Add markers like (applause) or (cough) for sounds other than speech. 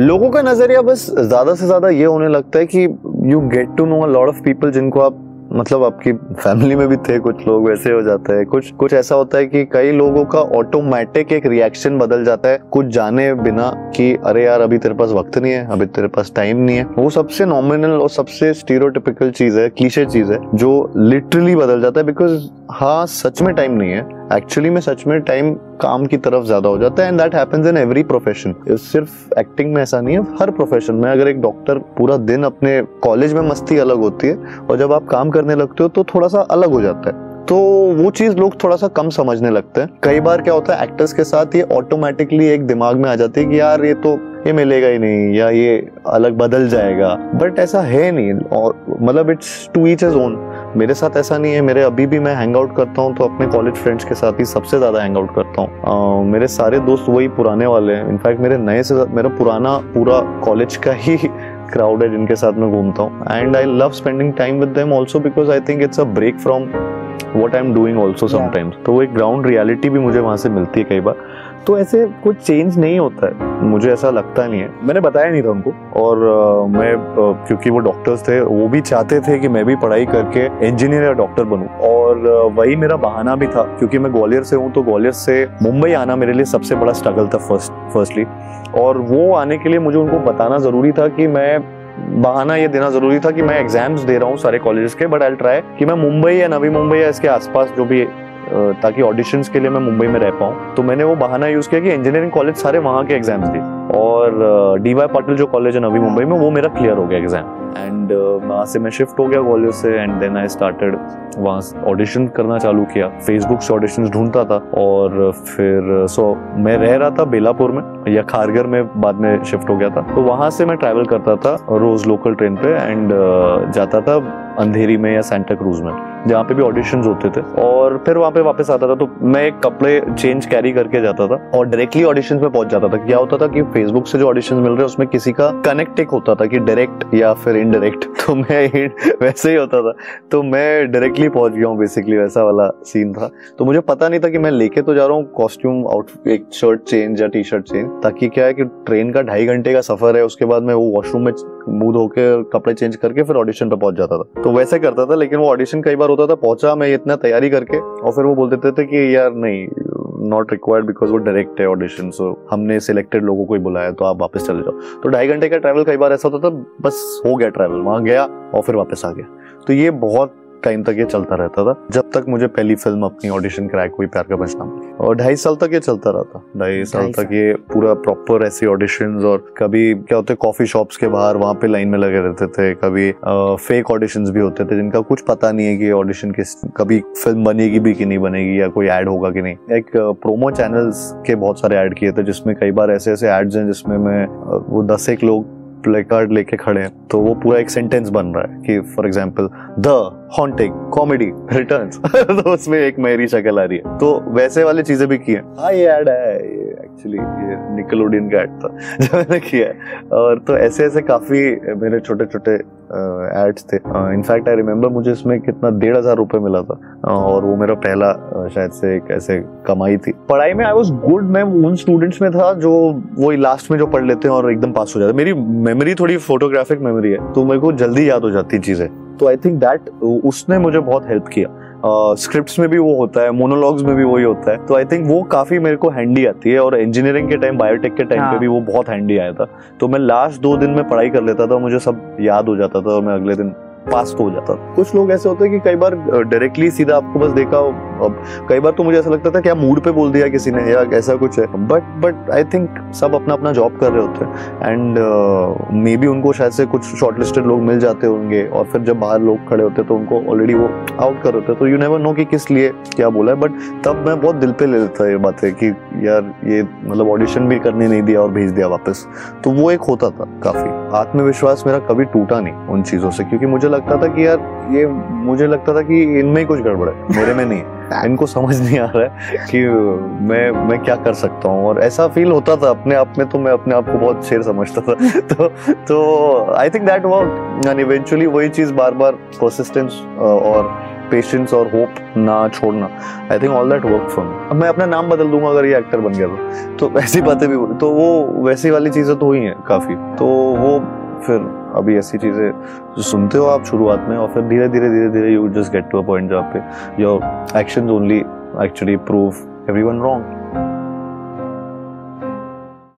लोगों का नज़रिया बस ज़्यादा से ज़्यादा ये होने लगता है कि you get to know a lot of people जिनको आप मतलब आपकी फैमिली में भी थे, कुछ लोग वैसे हो जाते हैं। कुछ कुछ ऐसा होता है कि कई लोगों का ऑटोमेटिक एक रिएक्शन बदल जाता है, कुछ जाने बिना कि, अरे यार, अभी तेरे पास वक्त नहीं है, अभी तेरे पास टाइम नहीं है। वो सबसे नॉमिनल और सबसे स्टीरोटिपिकल चीज़ है क्लीशे चीज़ है, जो लिटरली बदल जाता है बिकॉज़ हाँ सच में टाइम नहीं है एक्चुअली में सच में टाइम काम की तरफ़ ज़्यादा हो जाता है and that happens in every profession सिर्फ़ एक्टिंग में ऐसा नहीं है, हर प्रोफेशन में अगर एक डॉक्टर पूरा दिन अपने कॉलेज में मस्ती अलग होती है, और जब आप काम करने लगते हो तो थोड़ा सा अलग हो जाता है। तो वो चीज़ लोग थोड़ा सा कम समझने लगते हैं। कई बार क्या होता है एक्टर्स के साथ ये ऑटोमेटिकली एक दिमाग में आ जाती है कि यार, ये तो ये मिलेगा ही नहीं, या ये अलग बदल जाएगा। बट ऐसा है नहीं, और मतलब it's to each his own मेरे साथ ऐसा नहीं है मेरे अभी भी मैं हैंग आउट करता हूँ तो अपने कॉलेज फ्रेंड्स के साथ ही सबसे ज़्यादा हैंग आउट करता हूँ। मेरे सारे दोस्त वही पुराने वाले हैं। इनफैक्ट मेरे नए से मेरा पुराना पूरा कॉलेज का ही (laughs) क्राउड है जिनके साथ मैं घूमता हूँ। And I love spending time with them also because I think it's a break from what I am doing also sometimes तो वो एक ग्राउंड रियलिटी भी मुझे वहाँ से मिलती है कई बार। तो ऐसे कुछ चेंज नहीं होता है। मुझे ऐसा लगता नहीं है। मैंने बताया नहीं था उनको। और आ, मैं आ, क्योंकि वो डॉक्टर्स थे वो भी चाहते थे कि मैं भी पढ़ाई करके इंजीनियर या डॉक्टर बनूं। और आ, वही मेरा बहाना भी था क्योंकि मैं ग्वालियर से हूँ तो ग्वालियर से मुंबई आना मेरे लिए सबसे बड़ा स्ट्रगल था फ़र्स्ट फर्स्टली और वो आने के लिए मुझे उनको बताना ज़रूरी था कि मैं बहाना ये देना ज़रूरी था कि मैं एग्ज़ाम्स दे रहा हूँ सारे कॉलेजेस के बट आई ट्राई कि मैं मुंबई या नवी मुंबई या इसके आसपास जो भी ताकि ऑडिशंस के लिए मैं मुंबई में रह पाऊँ। तो मैंने वो बहाना यूज़ किया कि इंजीनियरिंग कॉलेज सारे वहाँ के एग्ज़ाम्स दिए और डी वाई पाटिल जो कॉलेज है नवी मुंबई में, वो मेरा क्लियर हो गया एग्ज़ाम एंड वहाँ से मैं शिफ्ट हो गया ग्वालियर से एंड देन आई स्टार्टेड वहाँ ऑडिशन करना चालू किया। फेसबुक से ऑडिशन ढूंढता था, और फिर सो मैं रह रहा था बेलापुर में, या खारगर में बाद में शिफ्ट हो गया था। तो वहाँ से मैं ट्रैवल करता था रोज लोकल ट्रेन पे एंड जाता था अंधेरी में या सेंटा क्रूज में, जहाँ पे भी ऑडिशन होते थे। और फिर वहाँ पे वापस आता था तो मैं कपड़े चेंज कैरी करके जाता था और डायरेक्टली ऑडिशन में पहुँच जाता था। क्या होता था कि फेसबुक से जो ऑडिशन मिल रहे हैं, उसमें किसी का कनेक्ट एक होता था कि डायरेक्ट या फिर इनडायरेक्ट (laughs) तो मैं (laughs) वैसे ही होता था। तो मैं डायरेक्टली पहुँच गया हूँ बेसिकली वैसा वाला सीन था। तो मुझे पता नहीं था कि मैं लेके तो जा रहा हूँ कॉस्ट्यूम आउट एक शर्ट चेंज या टी शर्ट चेंज ताकि क्या है कि ट्रेन का ढाई घंटे का सफ़र है, उसके बाद मैं वो वॉशरूम में मुँह धो के कपड़े चेंज करके फिर ऑडिशन पे पहुँच जाता था। तो वैसे करता था, लेकिन वो ऑडिशन कई बार होता था, पहुँचा मैं इतना तैयारी करके, और फिर वो बोल देते थे कि यार नहीं नॉट रिक्वायर्ड बिकॉज़ वो डायरेक्ट है ऑडिशन सो हमने सिलेक्टेड लोगों को ही बुलाया तो आप वापस चले जाओ। तो ढाई घंटे का ट्रैवल कई बार ऐसा होता था, बस हो गया ट्रैवल वहाँ गया और फिर वापस आ गया। तो ये बहुत टाइम तक ये चलता रहता था जब तक मुझे पहली फ़िल्म अपनी ऑडिशन क्रैक हुई प्यार का बचना और ढाई साल तक ये चलता रहा था ढाई साल तक ये पूरा प्रॉपर ऐसी ऑडिशन और कभी क्या होते कॉफ़ी शॉप्स के बाहर वहाँ पे लाइन में लगे रहते थे कभी फेक ऑडिशन भी होते थे जिनका कुछ पता नहीं है कि ऑडिशन किस कभी फ़िल्म बनेगी भी कि नहीं बनेगी या कोई एड होगा कि नहीं। एक प्रोमो चैनल्स के बहुत सारे एड किए थे जिसमें कई बार ऐसे ऐसे एड्स हैं जिसमें मैं वो दस एक लोग प्ले कार्ड लेके खड़े हैं तो वो पूरा एक सेंटेंस बन रहा है कि for example the haunting comedy returns तो उसमें एक मेरी शक्ल आ रही है। तो वैसे वाली चीज़ें भी की है। हाँ ये एड है। एक्चुअली ये निकलोडियन का एड था। (laughs) जो मैंने किया है। और तो ऐसे ऐसे काफ़ी मेरे छोटे छोटे एड्स थे। इनफैक्ट आई रिमेम्बर मुझे इसमें कितना डेढ़ हज़ार रुपए मिला था। और वो मेरा पहला शायद से एक ऐसे कमाई थी। पढ़ाई में आई वॉज़ गुड मैं उन स्टूडेंट्स में था जो वो लास्ट में जो पढ़ लेते हैं और एकदम पास हो जाते मेरी मेमोरी थोड़ी फोटोग्राफिक मेमोरी है तो मेरे को जल्दी याद हो जाती चीज़ें। तो आई थिंक दैट उसने मुझे बहुत हेल्प किया। स्क्रिप्ट्स uh, में भी वो होता है मोनोलॉग्स में भी वही होता है। तो आई थिंक वो काफ़ी मेरे को हैंडी आती है और इंजीनियरिंग के टाइम बायोटेक के टाइम हाँ. पे भी वो बहुत हैंडी आया था। तो मैं लास्ट दो दिन में पढ़ाई कर लेता था मुझे सब याद हो जाता था और मैं अगले दिन पास हो जाता था। कुछ लोग ऐसे होते हैं कि कई बार डायरेक्टली सीधा आपको बस देखा अब कई बार तो मुझे ऐसा लगता था क्या मूड पे बोल दिया किसी ने या ऐसा कुछ है। बट बट आई थिंक सब अपना अपना जॉब कर रहे होते हैं। एंड मे बी उनको शायद से कुछ शॉर्ट लोग मिल जाते होंगे। और फिर जब बाहर लोग खड़े होते तो उनको ऑलरेडी वो आउट कर होते तो यू नेवर नो कि किस लिए क्या बोला है। बट तब मैं बहुत दिल पे ले लेता ये बातें कि यार ये मतलब ऑडिशन भी करने नहीं दिया और भेज दिया वापस। तो वो एक होता था काफ़ी। आत्मविश्वास मेरा कभी टूटा नहीं उन चीज़ों से। क्योंकि मुझे लगता था कि यार ये मुझे लगता था कि इनमें ही कुछ गड़बड़ है। मेरे में नहीं (laughs) इनको समझ नहीं आ रहा है कि मैं मैं क्या कर सकता हूँ। और ऐसा फील होता था अपने आप में तो मैं अपने आप को बहुत शेर समझता था। (laughs) तो तो I think that work and eventually वही चीज़ बार बार परसिस्टेंस और पेशेंस और होप ना छोड़ना। I think all that work for me अब मैं अपना नाम बदल दूँगा अगर ये एक्टर बन गया तो। तो ऐसी बातें भी तो वो वैसी वाली चीज़ें तो हुई हैं काफ़ी। तो वो फिर अभी ऐसी चीज़ें जो सुनते हो आप शुरुआत में, और फिर धीरे धीरे धीरे धीरे you just get to a point जहाँ पे your action only actually prove everyone wrong